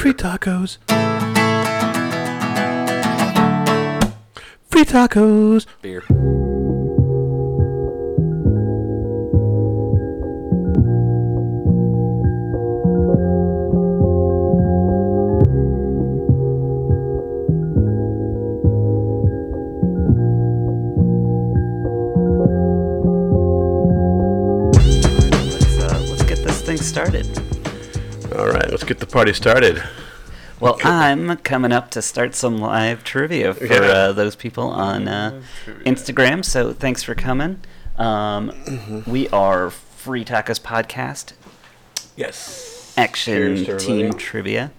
Free tacos. Free tacos. Beer. Let's, uh, get this thing started. All right, let's get the party started. Well, I'm coming up to start some live trivia for Yeah. uh, those people on uh, Instagram. So thanks for coming. Um, Mm-hmm. We are Free Tacos Podcast, Yes. Action to Team everybody. Trivia.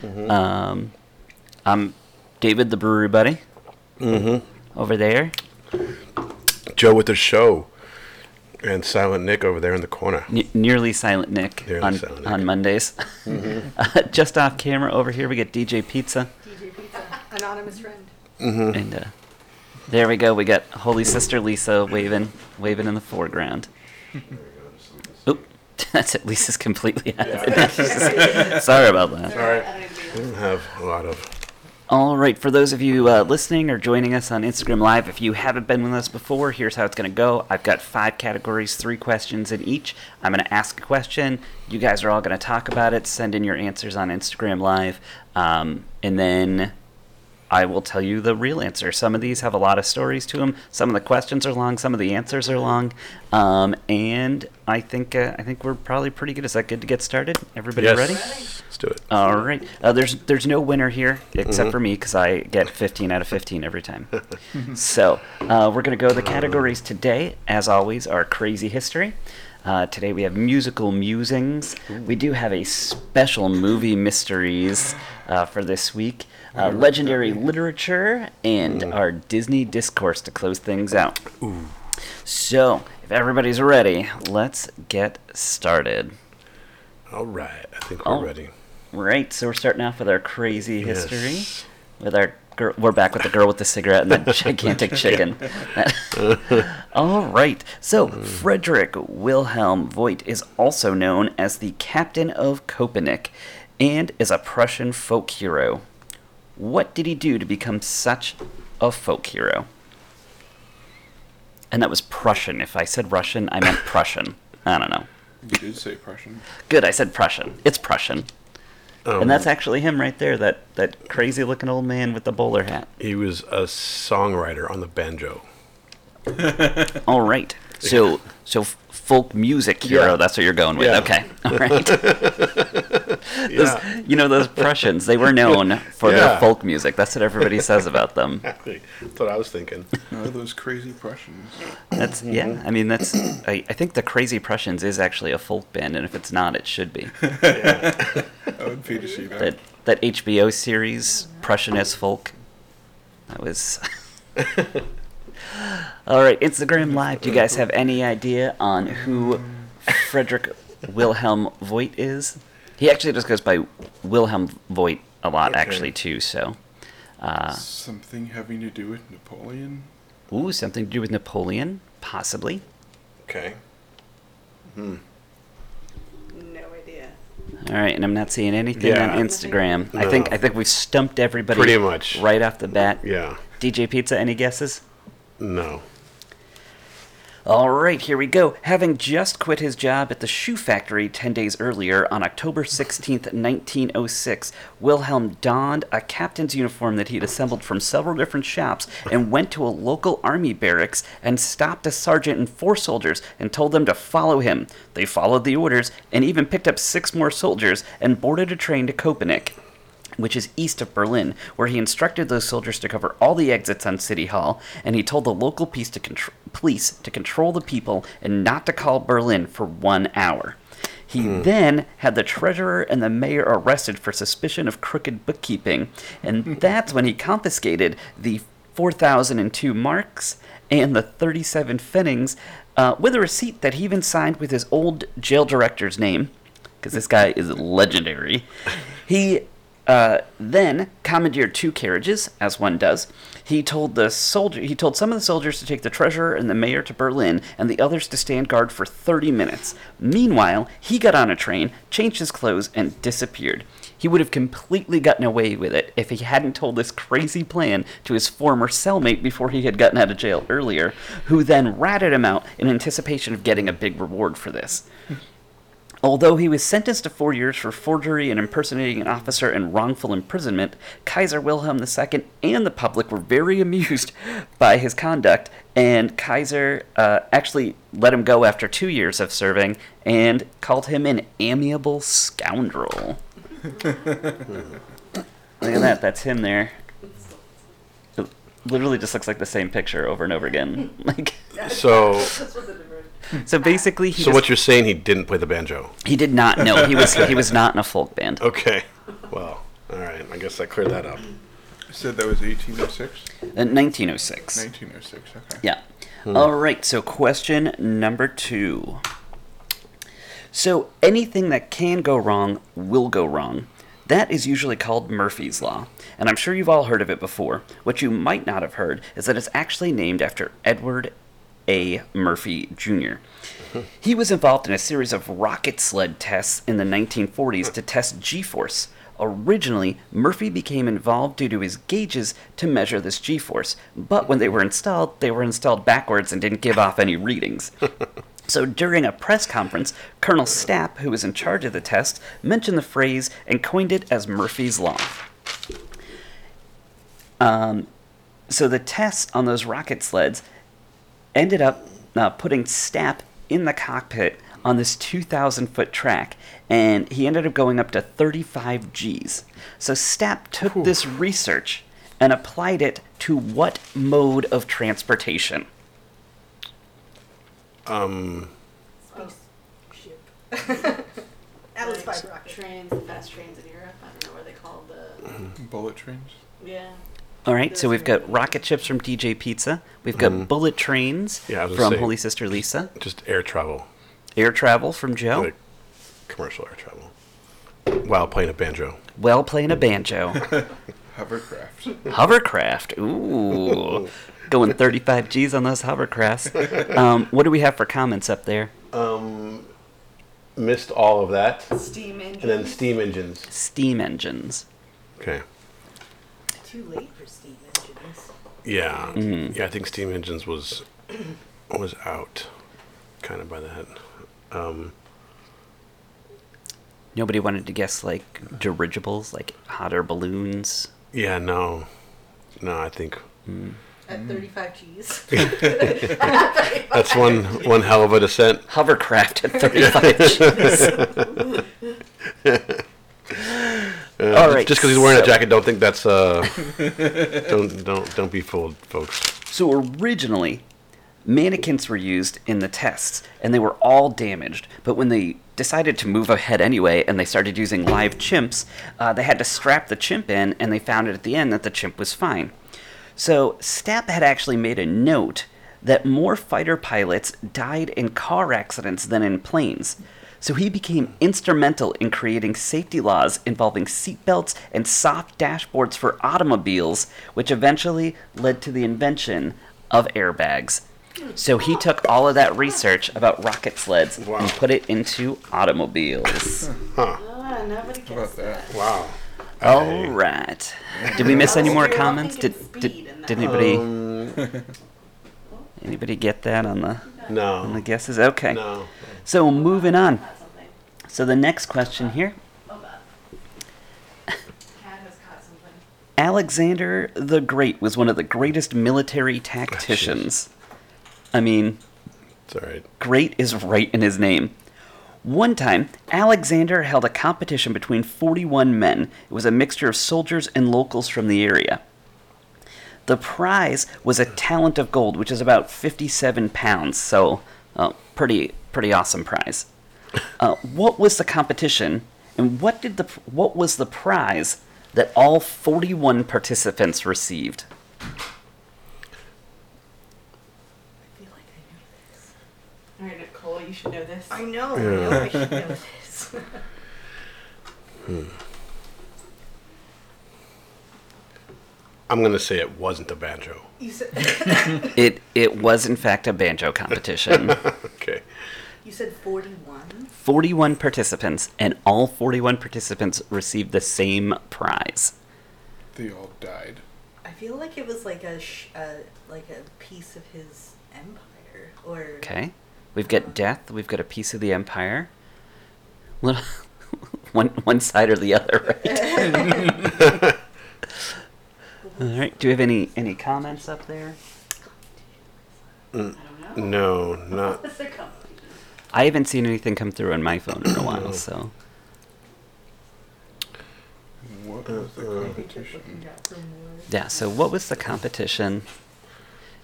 Mm-hmm. Um, I'm David, the brewery buddy, Mm-hmm. over there. Joe with the show. And Silent Nick over there in the corner. N- nearly Silent Nick Nearly on, Silent on Mondays. Mm-hmm. uh, just off camera over here, we get DJ Pizza. DJ Pizza, anonymous friend. Mm-hmm. And uh, there we go. We got Holy Sister Lisa waving, waving in the foreground. Oop, that's it. Lisa's completely out of it. Sorry about that. Sorry, I don't need to be I don't have a lot of. All right, for those of you uh, listening or joining us on Instagram Live, if you haven't been with us before, here's how it's going to go. I've got five categories, three questions in each. I'm going to ask a question. You guys are all going to talk about it, send in your answers on Instagram Live, um, and then I will tell you the real answer. Some of these have a lot of stories to them. Some of the questions are long. Some of the answers are long. Um, and I think uh, I think we're probably pretty good. Is that good to get started? Everybody yes. ready? Do it. All right. Uh, there's there's no winner here except Mhm. for me because I get 15 out of 15 every time. so uh, we're gonna go. The categories today, as always, are crazy history. Uh, today we have musical musings. We do have a special movie mysteries uh, for this week. Uh, legendary literature and our Disney discourse to close things out. So, if everybody's ready, let's get started. All right. I think we're Oh. ready. Right, so we're starting off with our crazy history. Yes. With our girl, we're back with the girl with the cigarette and the gigantic chicken. All right, so Frederick Wilhelm Voigt is also known as the Captain of Köpenick and is a Prussian folk hero. What did he do to become such a folk hero? And that was Prussian. If I said Russian, I meant Prussian. I don't know. You did say Prussian. Good, I said Prussian. It's Prussian. Um, And that's actually him right there, that, that crazy looking old man with the bowler hat. He was a songwriter on the banjo. All right. So so folk music hero, Yeah. that's what you're going with. Yeah. Okay. All right. Those- Yeah. you know those Prussians, they were known for Yeah. their folk music. That's what everybody says about them. Exactly. That's what I was thinking. No, those crazy Prussians. That's yeah. I mean that's I, I think the Crazy Prussians is actually a folk band and if it's not it should be. yeah. I would pay to see that. That that HBO series Prussian as folk. That was All right, Instagram Live. Do you guys have any idea on who Frederick Wilhelm Voigt is? He actually just goes by Wilhelm Voigt a lot, Okay. actually, too. So, uh, Something having to do with Napoleon? ooh, something to do with Napoleon, possibly. Okay. Hmm. No idea. All right, and I'm not seeing anything Yeah. on Instagram. I think I think we've stumped everybody Pretty much. right off the bat. Yeah. DJ Pizza, any guesses? No. All right, here we go. Having just quit his job at the shoe factory 10 days earlier on October 16th, 1906, Wilhelm donned a captain's uniform that he'd assembled from several different shops and went to a local army barracks and stopped a sergeant and four soldiers and told them to follow him. They followed the orders and even picked up six more soldiers and boarded a train to Köpenick which is east of Berlin, where he instructed those soldiers to cover all the exits on City Hall, and he told the local police to, contr- police to control the people and not to call Berlin for one hour. He then had the treasurer and the mayor arrested for suspicion of crooked bookkeeping, and that's when he confiscated the 4,002 marks and the 37 pfennigs uh, with a receipt that he even signed with his old jail director's name because this guy is legendary. He uh, then commandeered two carriages, as one does. He told the soldier. He told some of the soldiers to take the treasurer and the mayor to Berlin, and the others to stand guard for 30 minutes. Meanwhile, he got on a train, changed his clothes, and disappeared. He would have completely gotten away with it if he hadn't told this crazy plan to his former cellmate before he had gotten out of jail earlier, who then ratted him out in anticipation of getting a big reward for this. Although he was sentenced to four years for forgery and impersonating an officer and wrongful imprisonment, Kaiser Wilhelm II and the public were very amused by his conduct, and Kaiser uh, actually let him go after two years of serving and called him an amiable scoundrel. Look at that, that's him there. It literally just looks like the same picture over and over again. Like, So, so basically, he so just- what you're saying? He didn't play the banjo. he did not know he was he was not in a folk band. Okay. Well, all right. I guess I cleared that up. You said that was 1806? In 1906. Uh, 1906, okay. Yeah. Hmm. All right. So question number two. So anything that can go wrong will go wrong. That is usually called Murphy's Law, and I'm sure you've all heard of it before. What you might not have heard is that it's actually named after Edward A. Murphy Jr. He was involved in a series of rocket sled tests in the 1940s to test G force. Originally, Murphy became involved due to his gauges to measure this G force, but when they were installed, they were installed backwards and didn't give off any readings. So during a press conference, Colonel Stapp, who was in charge of the test, mentioned the phrase and coined it as Murphy's Law. Um, so the tests on those rocket sleds ended up uh, putting Stapp in the cockpit on this 2,000 foot track, and he ended up going up to 35 Gs. So Stapp took this research and applied it to what mode of transportation? Um, Spaceship. Atlas Like fiber rocket. trains, the fast trains in Europe. I don't know where they call the. Bullet trains? Yeah. All right, so we've got rocket ships from DJ Pizza. We've got bullet trains Yeah, I was gonna from say- Holy Sister Lisa. just air travel, Air travel from Joe. like commercial air travel, while playing a banjo. Well playing a banjo. Hovercraft. Hovercraft. Ooh. Going 35 G's on those hovercrafts. Um, what do we have for comments up there? Um, missed all of that, Steam engines. and then steam engines. Steam engines. Okay. Too late for steam engines. Yeah. Mhm. Yeah, I think steam engines was was out, kind of by that. Um, Nobody wanted to guess like dirigibles, like hot air balloons. yeah, no, no, I think At 35 G's. that's one one hell of a descent. Hovercraft at 35 G's. Uh, All right, Just because he's wearing so- a jacket, don't think that's uh. don't don't don't be fooled, folks. So originally, mannequins were used in the tests, and they were all damaged. But when they decided to move ahead anyway, and they started using live chimps, uh, they had to strap the chimp in, and they found it at the end that the chimp was fine. So Stapp had actually made a note that more fighter pilots died in car accidents than in planes. So he became instrumental in creating safety laws involving seatbelts and soft dashboards for automobiles, which eventually led to the invention of airbags. So he took all of that research about rocket sleds Wow. and put it into automobiles. Huh? Ah, nobody gets that? that. Wow. All right. Did we miss any more comments? Did, did, did anybody Um, anybody get that on the on the guess is Okay. No. So moving on. So the next question here. God. Cat has caught something. Alexander the Great was one of the greatest military tacticians. I mean, It's all right. great is right in his name. One time, Alexander held a competition between 41 men. It was a mixture of soldiers and locals from the area. The prize was a talent of gold, which is about 57 pounds, so uh, pretty pretty awesome prize. Uh, what was the competition, and what did the what was the prize that all 41 participants received? I feel like I know this. All right, Nicole, you should know this. I know. Yeah. I know I should know this. I'm gonna say it wasn't a banjo. You said It it was in fact a banjo competition. Okay. You said 41? 41 participants, and all 41 participants received the same prize. They all died. I feel like it was like a, sh- uh, like a piece of his empire. Or. Okay. We've got death, we've got a piece of the empire. Little- one, one side or the other, right? All right. Do you have any, any comments up there? Mm, I don't know. no, not. What's the company? I haven't seen anything come through on my phone in a while, so. What was the Uh, uh. competition? Yeah, so what was the competition?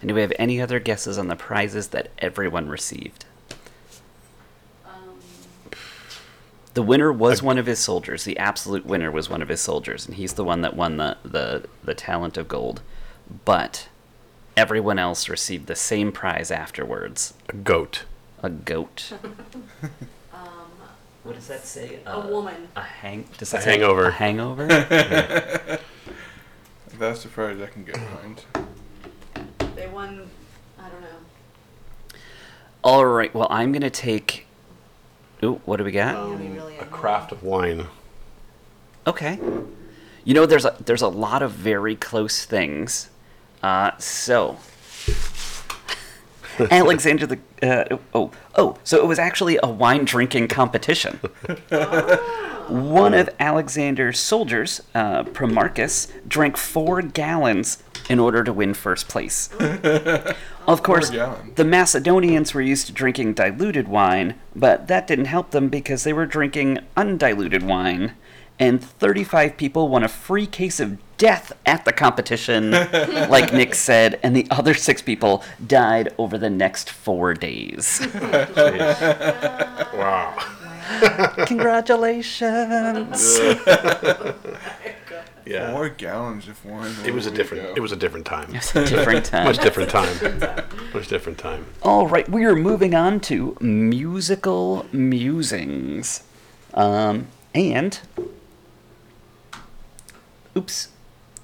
And do we have any other guesses on the prizes that everyone received? The winner was A- one of his soldiers. The absolute winner was one of his soldiers, and he's the one that won the, the, the talent of gold. But everyone else received the same prize afterwards A goat. a goat. um, What does that say? A woman. A hang. Does A that say hangover. A hangover. That's the prize I can get behind. they won. I don't know. All right. Well, I'm gonna take. Ooh, what do we got? Um, Um, be really a craft of wine. Okay. You know, there's a there's a lot of very close things. Uh, so Alexander the uh, oh oh so it was actually a wine drinking competition. One of Alexander's soldiers, uh, Promachus, drank four gallons in order to win first place. Of course, the Macedonians were used to drinking diluted wine, but that didn't help them because they were drinking undiluted wine. And 35 people won a free case of death at the competition, like Nick said, and the other six people died over the next four days. Wow. Congratulations! Yeah. Four gallons of wine. It was a different. go. It was a different time. It's a different time. Much different time. Much different time. All right, we are moving on to musical musings. Um, and. Oops.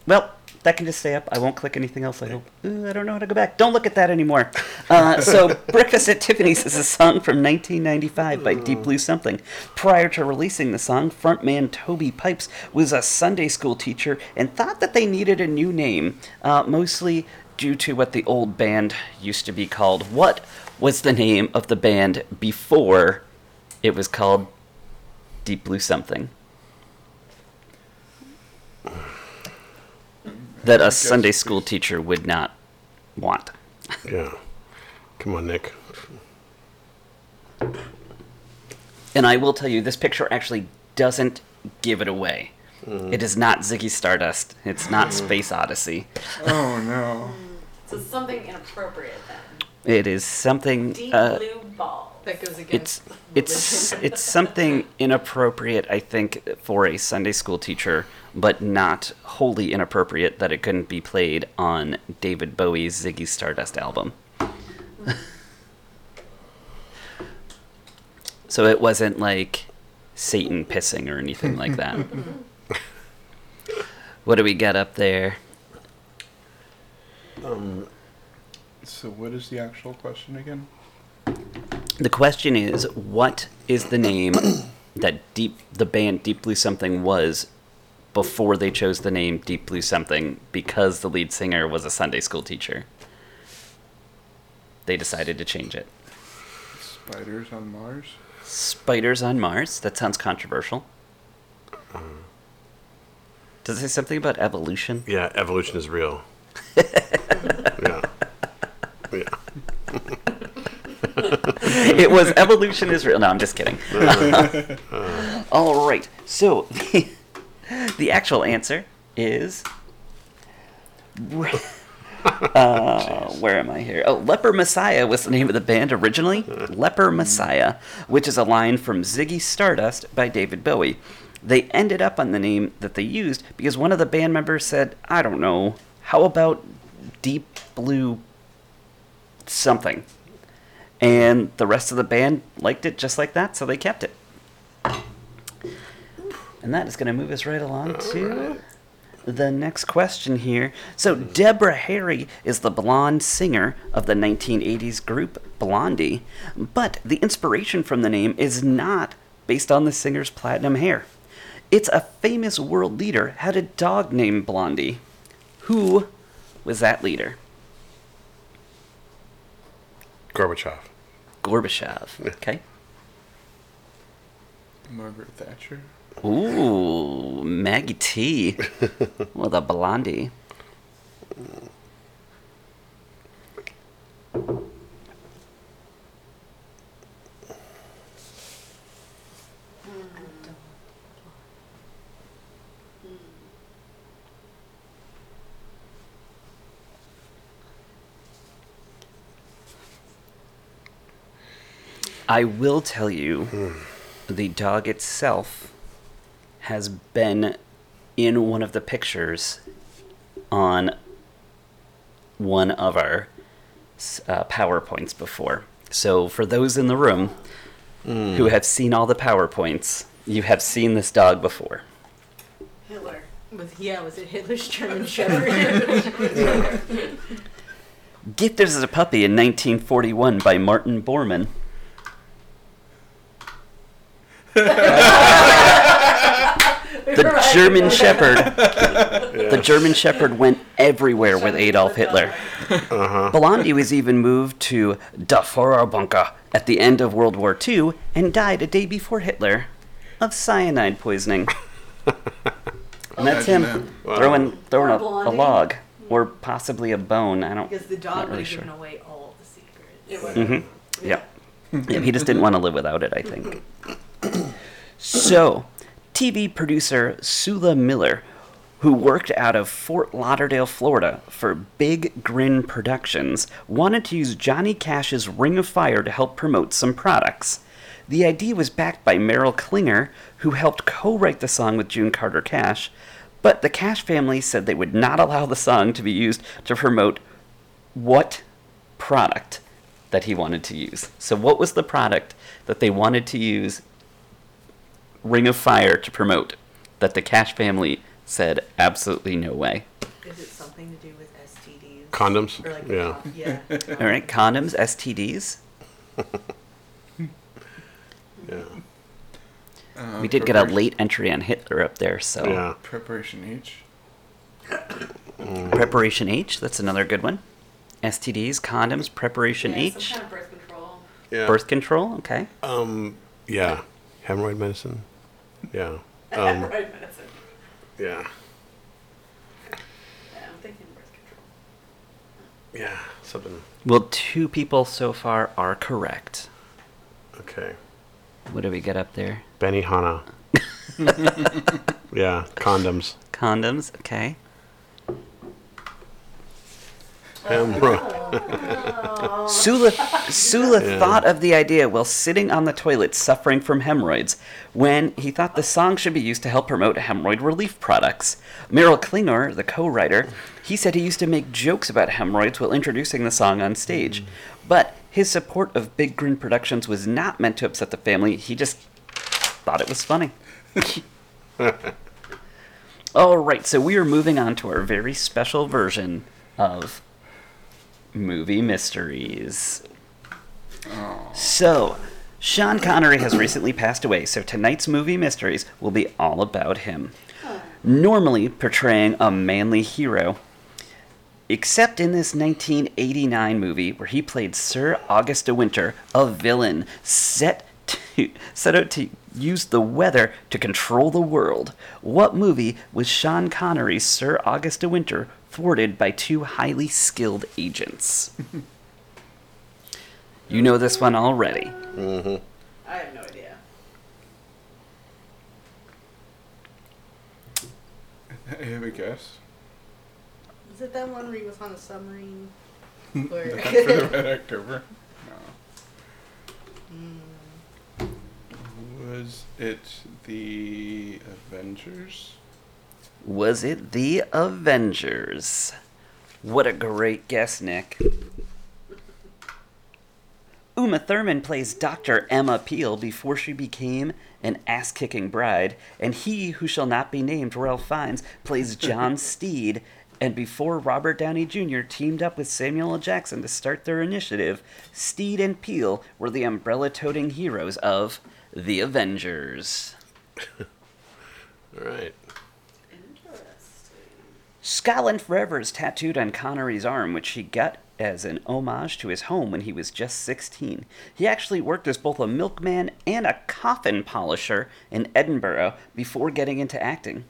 Well, that can just stay up. I won't click anything else, I hope. Ooh, I don't know how to go back. Don't look at that anymore. Uh, so, Breakfast at Tiffany's is a song from 1995 by Deep Blue Something. Prior to releasing the song, frontman Toby Pipes was a Sunday school teacher and thought that they needed a new name, uh, mostly due to what the old band used to be called. What was the name of the band before it was called Deep Blue Something? That a Sunday school teacher would not want. Yeah. Come on, Nick. And I will tell you, this picture actually doesn't give it away. It is not Ziggy Stardust. It's not Space Odyssey. Oh no. So something inappropriate then. It is something. Deep uh, blue balls. That goes against. it's it's it's something inappropriate, I think, for a Sunday school teacher, but not wholly inappropriate that it couldn't be played on David Bowie's Ziggy Stardust album. so it wasn't like Satan pissing or anything like that. what do we got up there? Um, So what is the actual question again? The question is, what is the name that Deep the band Deep Blue Something was before they chose the name Deep Blue Something because the lead singer was a Sunday school teacher? They decided to change it. Spiders on Mars. Spiders on Mars. That sounds controversial. Uh-huh. Does it say something about evolution? yeah, evolution is real. yeah. Yeah. it was evolution is real. No, I'm just kidding. Uh. All right. So the, the actual answer is. Uh, where am I here? Oh, Leper Messiah was the name of the band originally. Leper Messiah, which is a line from Ziggy Stardust by David Bowie. They ended up on the name that they used because one of the band members said, I don't know, how about Deep Blue something? And the rest of the band liked it just like that, so they kept it. And that is going to move us right along to the next question here. So, Deborah Harry is the blonde singer of the 1980s group Blondie, but the inspiration from the name is not based on the singer's platinum hair. It's a famous world leader had a dog named Blondie. Who was that leader? Gorbachev. Gorbachev. Okay. Margaret Thatcher. Ooh, Maggie T. well, the Blondie. I will tell you, hmm. the dog itself has been in one of the pictures on one of our uh, PowerPoints before. So, for those in the room who have seen all the PowerPoints, you have seen this dog before. Hitler. Was yeah, was it Hitler's German Shepherd? Gifted as a puppy in 1941 by Martin Bormann. The German Shepherd. The German Shepherd went everywhere with Adolf Hitler. Blondie was even moved to Da Führerbunker at the end of World War II and died a day before Hitler of cyanide poisoning. And that's him Imagine that. throwing throwing a, a Blondie. log or possibly a bone. I don't. because the dog would really have sure. given away all the secrets. It was. Mhm. Yeah. yeah. He just didn't want to live without it, I think. So, TV producer Sula Miller, who worked out of Fort Lauderdale, Florida for Big Grin Productions, wanted to use Johnny Cash's Ring of Fire to help promote some products. The idea was backed by Merle Kilgore, who helped co write the song with June Carter Cash, but the Cash family said they would not allow the song to be used to promote what product that he wanted to use. So, what was the product that they wanted to use Ring of Fire to promote that the Cash family said absolutely no way? Is it something to do with STDs? Condoms? Or like Yeah. yeah. All right, condoms, STDs. Yeah. Uh, We did get a late entry on Hitler up there, so Yeah. Preparation H. Preparation H, that's another good one. STDs, condoms, Preparation Yeah, H, Some kind of birth control. Yeah. birth control, okay. Um. Yeah. Hemorrhoid medicine. Yeah. Um. right medicine. yeah. Yeah, I'm thinking birth control. Yeah. Something. Well, two people so far are correct. Okay. What do we get up there? Benny Hanna. yeah. Condoms. Condoms, okay. Hemorrhoid. Oh, Sula, Sula Yeah. thought of the idea while sitting on the toilet suffering from hemorrhoids when he thought the song should be used to help promote hemorrhoid relief products. Merle Kilgore, the co writer, he said he used to make jokes about hemorrhoids while introducing the song on stage. But his support of Big Grin Productions was not meant to upset the family, he just thought it was funny. All right, so we are moving on to our very special version of movie mysteries. So, Sean Connery has recently passed away, so tonight's movie mysteries will be all about him. Normally portraying a manly hero, except in this 1989 movie where he played Sir August de Winter, a villain set to set out to use the weather to control the world. What movie was Sean Connery's Sir August de Winter thwarted by two highly skilled agents? you know this one already. Mm-hmm. I have no idea. I have a guess. Is it that one where he was on a submarine? Not Or- for the Red October. No. Was it the Avengers? Was it the Avengers? What a great guess, Nick. Uma Thurman plays Dr. Emma Peel before she became an ass kicking bride, and he who shall not be named, Ralph Fiennes, plays John Steed. And before Robert Downey Jr. teamed up with Samuel L. Jackson to start their initiative, Steed and Peel were the umbrella toting heroes of The Avengers. All right. Interesting. Scotland Forever is tattooed on Connery's arm, which he got as an homage to his home when he was just 16. He actually worked as both a milkman and a coffin polisher in Edinburgh before getting into acting.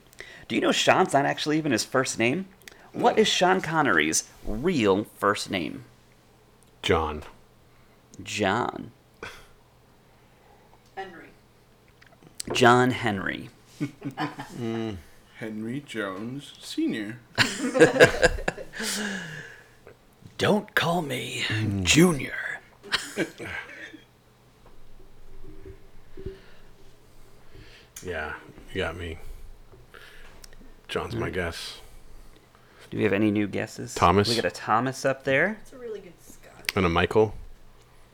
Do you know Sean's not actually even his first name? What is Sean Connery's real first name? John. John. Henry. John Henry. Hmm. Henry Jones Sr. Don't call me hmm. Junior. Yeah, you got me. John's my hmm. guess. Do we have any new guesses? Thomas. We got a Thomas up there. It's a really good Scott. And a Michael.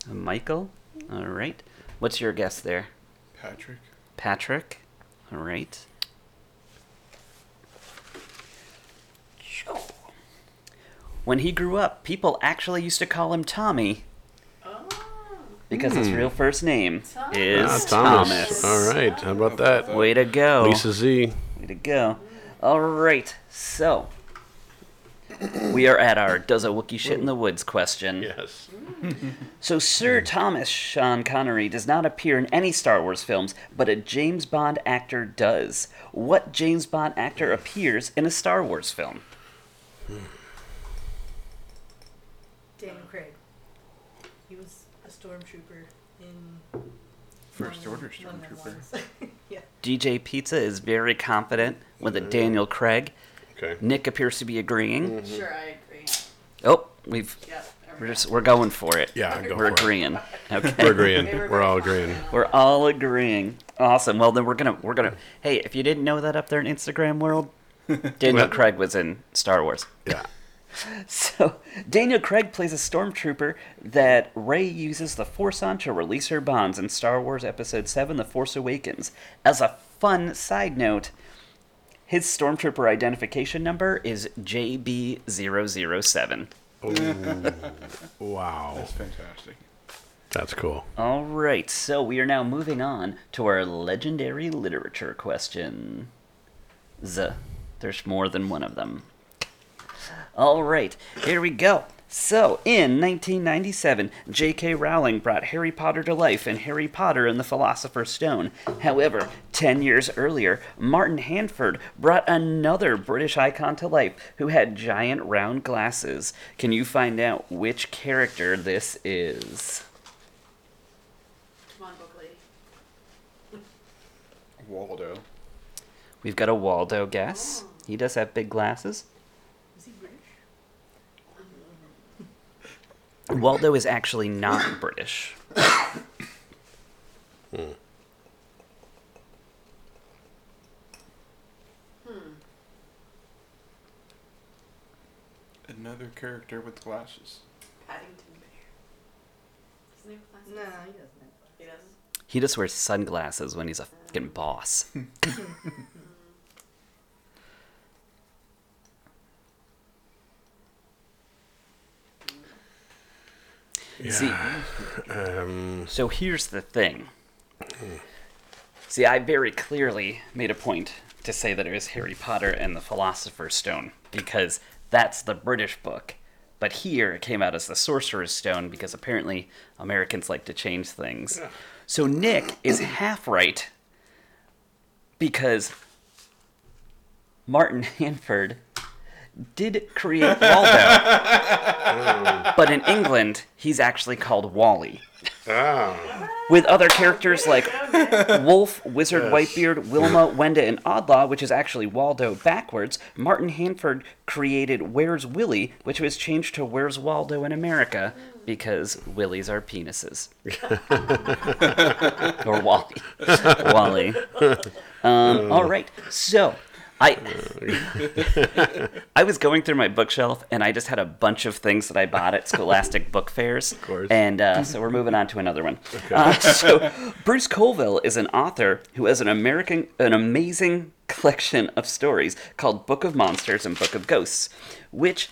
A Michael. All right. What's your guess there? Patrick. Patrick. All right. When he grew up, people actually used to call him Tommy Oh. because his real first name Thomas. is Ah, Thomas. All right. How about that? Way to go. Lisa Z. Way to go. All right. So, we are at our Does a Wookiee Shit in the Woods question. Yes. So, Sir Thomas Sean Connery does not appear in any Star Wars films, but a James Bond actor does. What James Bond actor appears in a Star Wars film? Daniel Craig. He was a stormtrooper in First one- Order one of them Stormtrooper. ones. yeah. DJ Pizza is very confident with a Daniel Craig. Okay. Nick appears to be agreeing. Mm-hmm. Sure, I agree. Oh, we've Yep. we're just we're going for it. Yeah, go we're for it. agreeing. Okay. We're agreeing. They were We're all agreeing. We're all agreeing. Awesome. Well, then we're gonna we're gonna. Hey, if you didn't know that up there in Instagram world, Daniel Craig was in Star Wars. Yeah. So Daniel Craig plays a stormtrooper that Rey uses the Force on to release her bonds in Star Wars Episode Seven: The Force Awakens. As a fun side note, his stormtrooper identification number is JB007. Wow. That's fantastic. That's cool. All right, so we are now moving on to our legendary literature question. Z. There's more than one of them. All right, here we go. So, in 1997, J.K. Rowling brought Harry Potter to life in Harry Potter and the Philosopher's Stone. However, 10 years earlier, Martin Handford brought another British icon to life who had giant round glasses. Can you find out which character this is? Come on, book lady. Waldo. We've got a Waldo guess. Oh. He does have big glasses. Is he British? Waldo is actually not British. Hmm. Another character with glasses. Paddington Bear. Doesn't he have No, he doesn't. He doesn't. He just wears sunglasses when he's a fucking boss. See, Um, so here's the thing. See, I very clearly made a point to say that it was Harry Potter and the Philosopher's Stone because that's the British book. But here it came out as the Sorcerer's Stone because apparently Americans like to change things. So Nick is half right because Martin Handford did create Waldo. but in England, he's actually called Wally. ah. With other characters like Wolf, Wizard Yes. Whitebeard, Wilma, Wenda, and Odlaw, which is actually Waldo backwards, Martin Handford created Where's Willie, which was changed to Where's Waldo in America because Willies are penises. or Wally. Wally. Um, all right. So, I I was going through my bookshelf and I just had a bunch of things that I bought at Scholastic Book Fairs. Of course. And uh, so we're moving on to another one. Uh, so Bruce Coville is an author who has an American, an amazing collection of stories called Book of Monsters and Book of Ghosts, which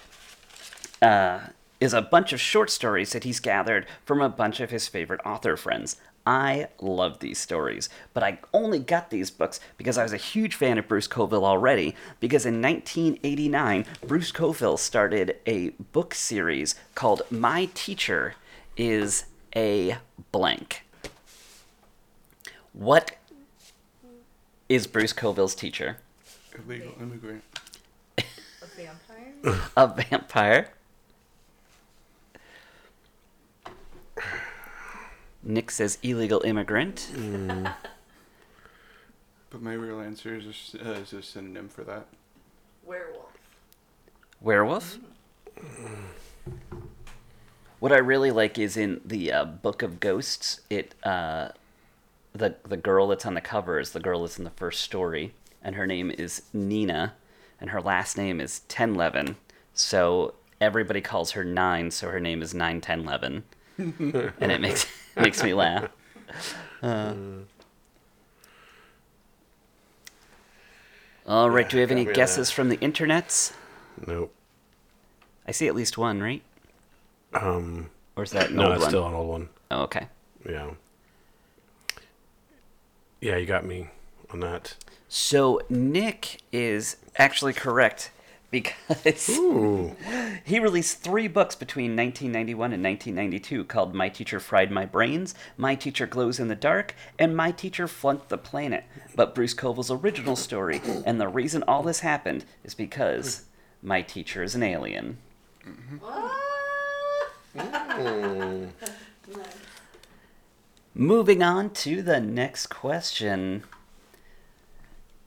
uh, is a bunch of short stories that he's gathered from a bunch of his favorite author friends. I love these stories, but I only got these books because I was a huge fan of Bruce Coville already. Because in 1989, Bruce Coville started a book series called My Teacher is a Blank. What is Bruce Coville's teacher? Illegal immigrant. A vampire? A vampire. Nick says illegal immigrant. But my real answer is a, s- uh, is a synonym for that. Werewolf. Werewolf. What I really like is in the uh, Book of Ghosts. It uh, the the girl that's on the cover is the girl that's in the first story, and her name is Nina, and her last name is Tanleven. So everybody calls her Nine, so her name is Nine Tanleven, and it makes makes me laugh. Uh, all right, do we have any guesses from the internets? Nope. I see at least one, right? Um, Or is that an no, old it's one? still an old one. Oh, okay. Yeah. Yeah, you got me on that. So Nick is actually correct because Ooh. he released three books between 1991 and 1992 called My Teacher Fried My Brains, My Teacher Glows in the Dark, and My Teacher Flunked the Planet. But Bruce Coville's original story, and the reason all this happened, is because my teacher is an alien. Moving on to the next question.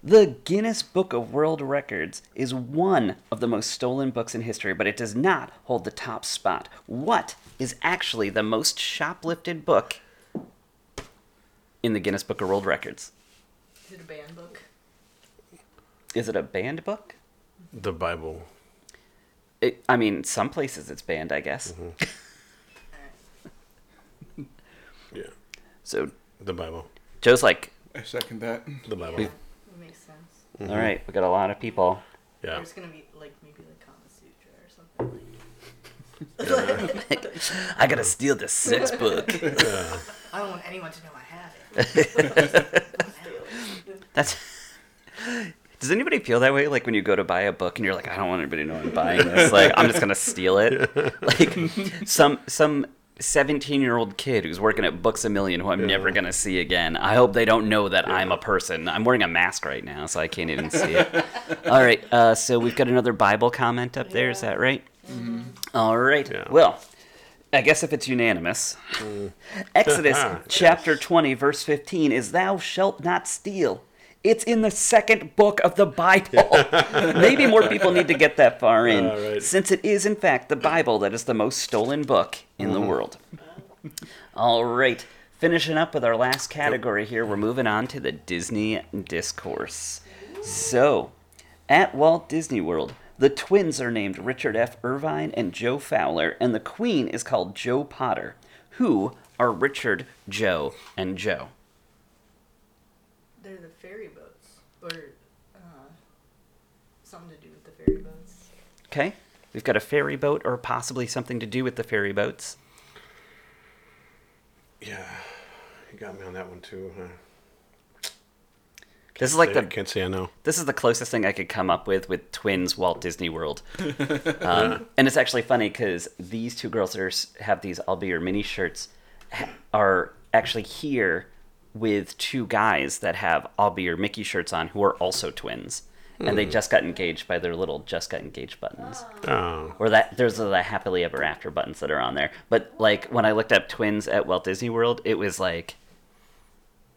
The Guinness Book of World Records is one of the most stolen books in history, but it does not hold the top spot. What is actually the most shoplifted book in the Guinness Book of World Records? Is it a banned book? Is it a banned book? The Bible. It, I mean, some places it's banned, I guess. Mm-hmm. Yeah. So The Bible. Joe's like, I second that. The Bible. We- That makes sense. all right, we got a lot of people. Yeah. There's gonna be like maybe like Kama Sutra or something like. I gotta steal this sex book. I don't want anyone to know I have it. That's. Does anybody feel that way? Like when you go to buy a book and you're like, I don't want anybody to know I'm buying this. Like I'm just gonna steal it. Like some some 17 year old kid who's working at Books a Million who I'm never gonna see again. I hope they don't know that I'm a person. I'm wearing a mask right now, so I can't even see it. All right. Uh, so we've got another Bible comment up there. Is that right? Mm-hmm. All right. Yeah. Well. I guess if it's unanimous. Mm. Exodus ah, chapter 20, verse 15 is Thou shalt not steal. It's in the second book of the Bible. Maybe more people need to get that far in, All right. since it is, in fact, the Bible that is the most stolen book in the mm-hmm. world. All right. Finishing up with our last category here, we're moving on to the Disney discourse. So, at Walt Disney World, the twins are named Richard F. Irvine and Joe Fowler, and the queen is called Joe Potter. Who are Richard, Joe, and Joe? They're the ferry boats, or uh, something to do with the ferry boats. Okay? We've got a ferry boat, or possibly something to do with the ferry boats. Yeah. You got me on that one too. Huh? This is like I the can't say I know. This is the closest thing I could come up with with twins Walt Disney World. Um, and it's actually funny because these two girls that are, have these I'll be your mini shirts ha- are actually here with two guys that have be your Mickey shirts on who are also twins. And they hmm. just got engaged by their little just got engaged buttons. Oh. Or that there's the happily ever after buttons that are on there. But like when I looked up twins at Walt Disney World, it was like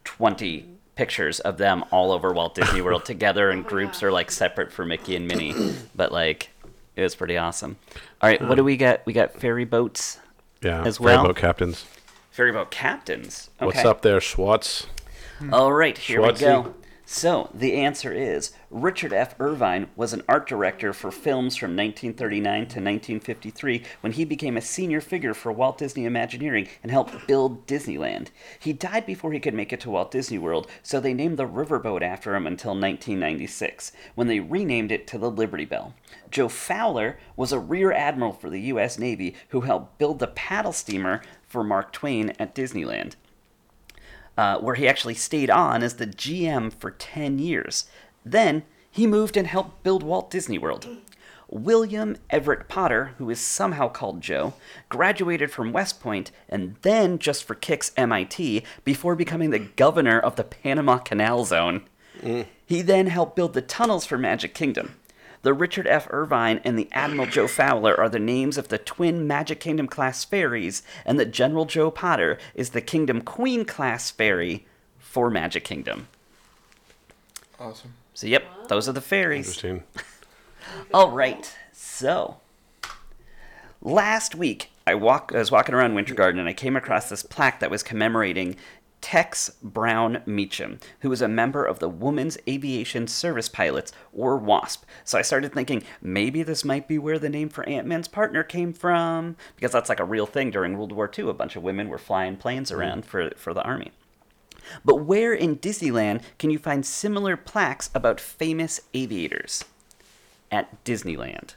20 pictures of them all over Walt Disney World together in oh groups or like separate for Mickey and Minnie. But like it was pretty awesome. All right, what hmm. do we got? We got ferry boats, Yeah. As well. ferry boat captains. Ferry boat captains. Okay. What's up there, Schwartz? Hmm. All right, here we go. So, the answer is Richard F. Irvine was an art director for films from 1939 to 1953 when he became a senior figure for Walt Disney Imagineering and helped build Disneyland. He died before he could make it to Walt Disney World, so they named the riverboat after him until 1996, when they renamed it to the Liberty Bell. Joe Fowler was a rear admiral for the U.S. Navy who helped build the paddle steamer for Mark Twain at Disneyland uh, where he actually stayed on as the GM for 10 years. Then he moved and helped build Walt Disney World. William Everett Potter, who is somehow called Joe, graduated from West Point and then, just for kicks, MIT before becoming the governor of the Panama Canal Zone. He then helped build the tunnels for Magic Kingdom. The Richard F. Irvine and the Admiral Joe Fowler are the names of the twin Magic Kingdom class ferries, and the General Joe Potter is the Kingdom Queen class ferry for Magic Kingdom. Awesome. So, yep, those are the ferries. Interesting. All right, so last week I walk I was walking around Winter Garden and I came across this plaque that was commemorating Tex Brown Meacham, who was a member of the Women's Aviation Service Pilots, or WASP. So I started thinking maybe this might be where the name for Ant Man's partner came from, because that's like a real thing during World War II. A bunch of women were flying planes hmm. around for, for the army. But where in Disneyland can you find similar plaques about famous aviators? At Disneyland.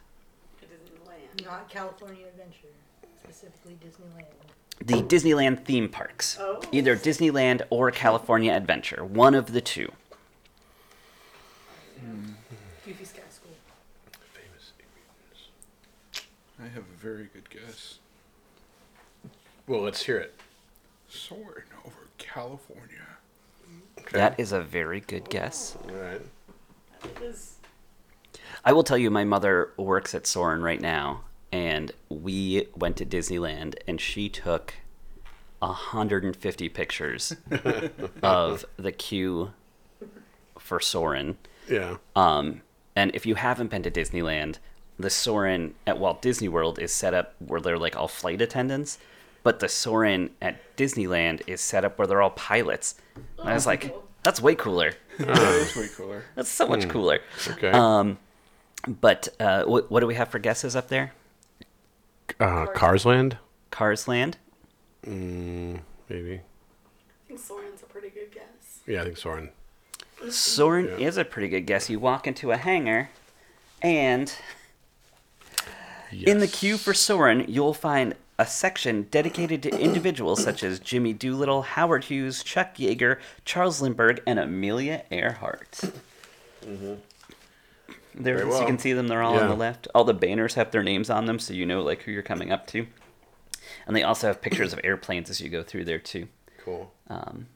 It isn't land. Not California Adventure, specifically Disneyland. The Disneyland theme parks. Oh. Either Disneyland or California Adventure. One of the two. Goofy Sky School. Famous I have a very good guess. Well, let's hear it. Soarin' over California. Okay. That is a very good guess. All right. It is. I will tell you, my mother works at Soarin' right now, and we went to Disneyland, and she took 150 pictures of the queue for Soarin'. Yeah. Um, and if you haven't been to Disneyland, the Soarin' at Walt Disney World is set up where they're like all flight attendants, but the Soarin' at Disneyland is set up where they're all pilots. And I was like, that's way cooler. That's way cooler. That's so much cooler. Okay. Um, but uh, what, what do we have for guesses up there? Uh, Cars Land? Cars Land. Mm, maybe. I think Soarin's a pretty good guess. Yeah, I think Soarin'. Soarin' Yeah. is a pretty good guess. You walk into a hangar, and Yes. in the queue for Soarin', you'll find a section dedicated to individuals such as Jimmy Doolittle, Howard Hughes, Chuck Yeager, Charles Lindbergh, and Amelia Earhart. There, so you can see them. They're all on the left. All the banners have their names on them, so you know like who you're coming up to. And they also have pictures of airplanes as you go through there too. Cool. Um,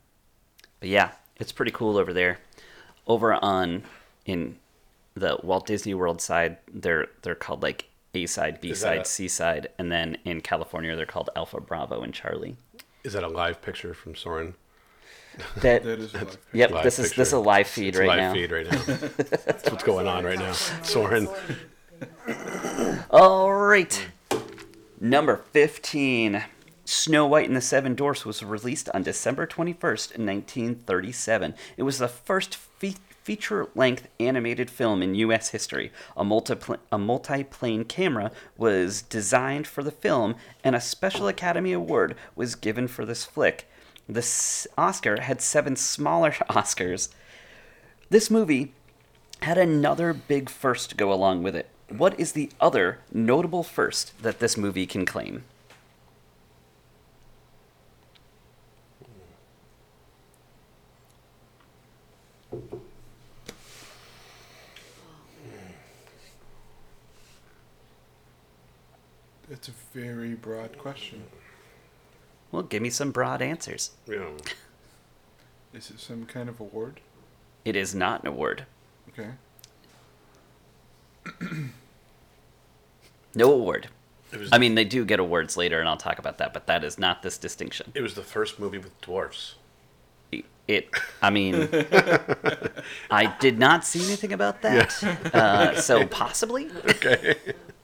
but yeah, it's pretty cool over there. Over on in the Walt Disney World side, they're they're called like A side, B side, C side, and then in California they're called Alpha, Bravo, and Charlie. Is that a live picture from Soarin'? That, That is a live yep, Live this is this is a live feed It's right live now. feed right now. That's what's going on right now. Soarin'. All right, number fifteen. Snow White and the Seven Dwarfs was released on December 21st, 1937. It was the first fe- feature length animated film in U.S. history. A, multipl- a multi-plane camera was designed for the film, and a special Academy Award was given for this flick. The Oscar had seven smaller Oscars. This movie had another big first to go along with it. What is the other notable first that this movie can claim? It's a very broad question. Well, give me some broad answers. Yeah. Is it some kind of award? It is not an award. Okay. No award. It was. I mean, they do get awards later, and I'll talk about that, but that is not this distinction. it was the first movie with dwarfs. It, I mean, I did not see anything about that. Uh, so possibly. Okay.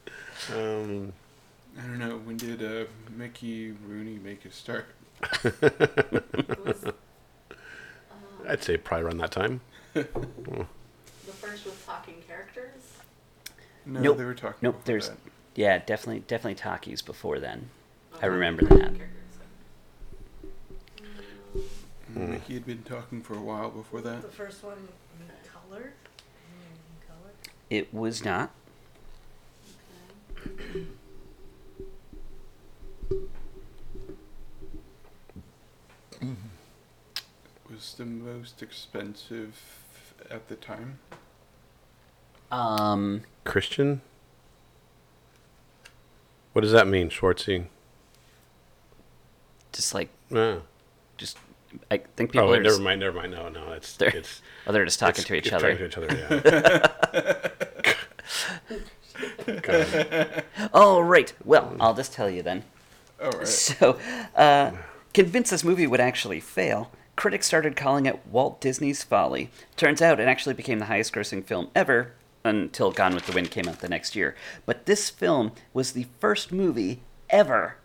um, I don't know. When did uh, Mickey Rooney make his start? I'd say probably around that time. The first with talking characters. No, Nope. they were talking. Nope, there's that. yeah, definitely definitely talkies before then. I remember that. characters. Mm, He had been talking for a while before that. The first one in color. In color. It was not. Okay. Was the most expensive at the time. Um, Christian? What does that mean, Schwartzy? just like Ah. just I think people Oh, wait, are never just, mind, never mind. No, no, it's They're- it's oh, they're just talking it's- to each it's other. Talking to each other, yeah. Oh, right. Well, I'll just tell you then. Right. So, uh, convinced this movie would actually fail, critics started calling it Walt Disney's Folly. Turns out it actually became the highest grossing film ever until Gone with the Wind came out the next year. But this film was the first movie ever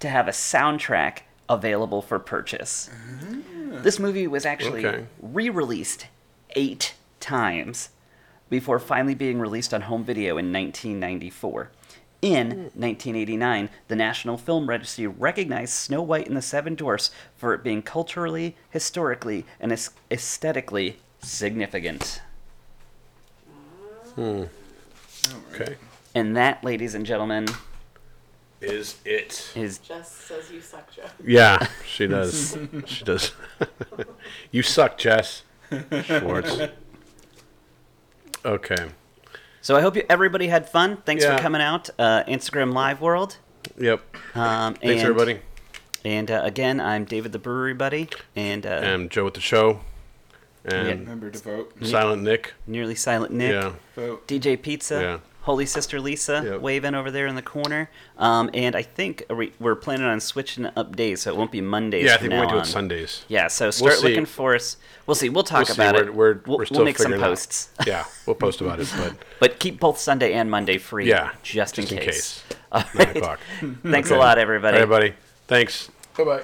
to have a soundtrack available for purchase. This movie was actually Okay. re released eight times before finally being released on home video in 1994. In 1989, the National Film Registry recognized Snow White and the Seven Dwarfs for it being culturally, historically, and aesthetically significant. Hmm. Okay. And that, ladies and gentlemen, Is it? is Jess says you suck, Joe. Yeah, she does. she does. you suck, Jess. Schwartz. Okay. So. I hope you, everybody had fun. Thanks Yeah. for coming out, uh, Instagram Live World. Yep. Um, Thanks, and, everybody. And uh, again, I'm David the Brewery Buddy, and uh, And Joe with the show. And Remember to vote. Silent Nick. Nearly Silent Nick, Yeah. Vote. DJ Pizza, Yeah. Holy Sister Lisa, Yep. waving over there in the corner. Um, and I think we- we're planning on switching up days, so it won't be Mondays. Yeah, I think we now might do it Sundays. Yeah, so start see. looking for us. We'll see. We'll talk We'll about We're, it. we're, we'll, we're still we'll make some figuring out. posts. Yeah, we'll post about it, but But keep both Sunday and Monday free. yeah, just, in just in case. case. All nine o'clock. Thanks a lot, everybody. Everybody, thanks. Bye bye.